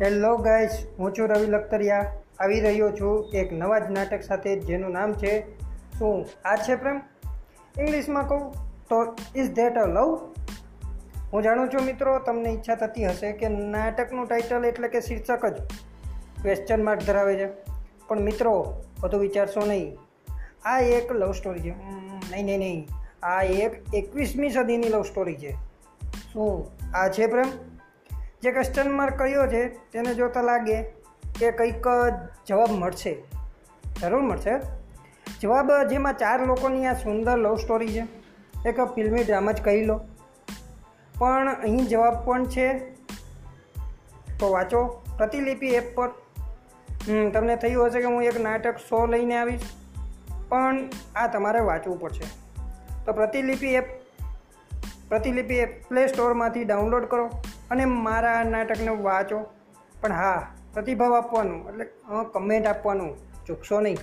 Hello guys હું છું રવિ લખતરિયા. આવી રહ્યો છું એક નવા જ નાટક સાથે જેનું નામ છે શું? આ છે પ્રેમ? ઇંગ્લિશમાં કહું તો ઇઝ ધેટ અ લવ હું જાણું છું મિત્રો, તમને ઈચ્છા થતી હશે કે નાટકનું ટાઇટલ એટલે કે શીર્ષક જ ક્વેશ્ચન માર્ક ધરાવે છે. પણ મિત્રો બધું વિચારશો નહીં. આ એક લવ સ્ટોરી છે. નહીં નહીં નહીં. આ એક એકવીસમી સદીની લવ સ્ટોરી છે. શું? આ છે પ્રેમ? જે માર્ક કર્યો છે, તેને જોતા લાગે કે કંઈક જવાબ મળશે. જરૂર મળશે. જવાબ જેમાં ચાર લોકોની આ સુંદર લવ સ્ટોરી છે. એક ફિલ્મી ડ્રામા જ કહી લો. પણ અહીં જવાબ પણ છે. તો વાંચો. પ્રતિલિપિ એપ પર. તમને થયું હશે કે હું એક નાટક શો લઈને આવીશ. પણ આ તમારે વાંચવું પડશે. તો Pratilipi app Pratilipi app play સ્ટોરમાંથી download કરો. અને મારા નાટકને વાંચો. પણ હા પ્રતિભાવ આપવાનું એટલે કમેન્ટ આપવાનું ચૂકશો નહીં.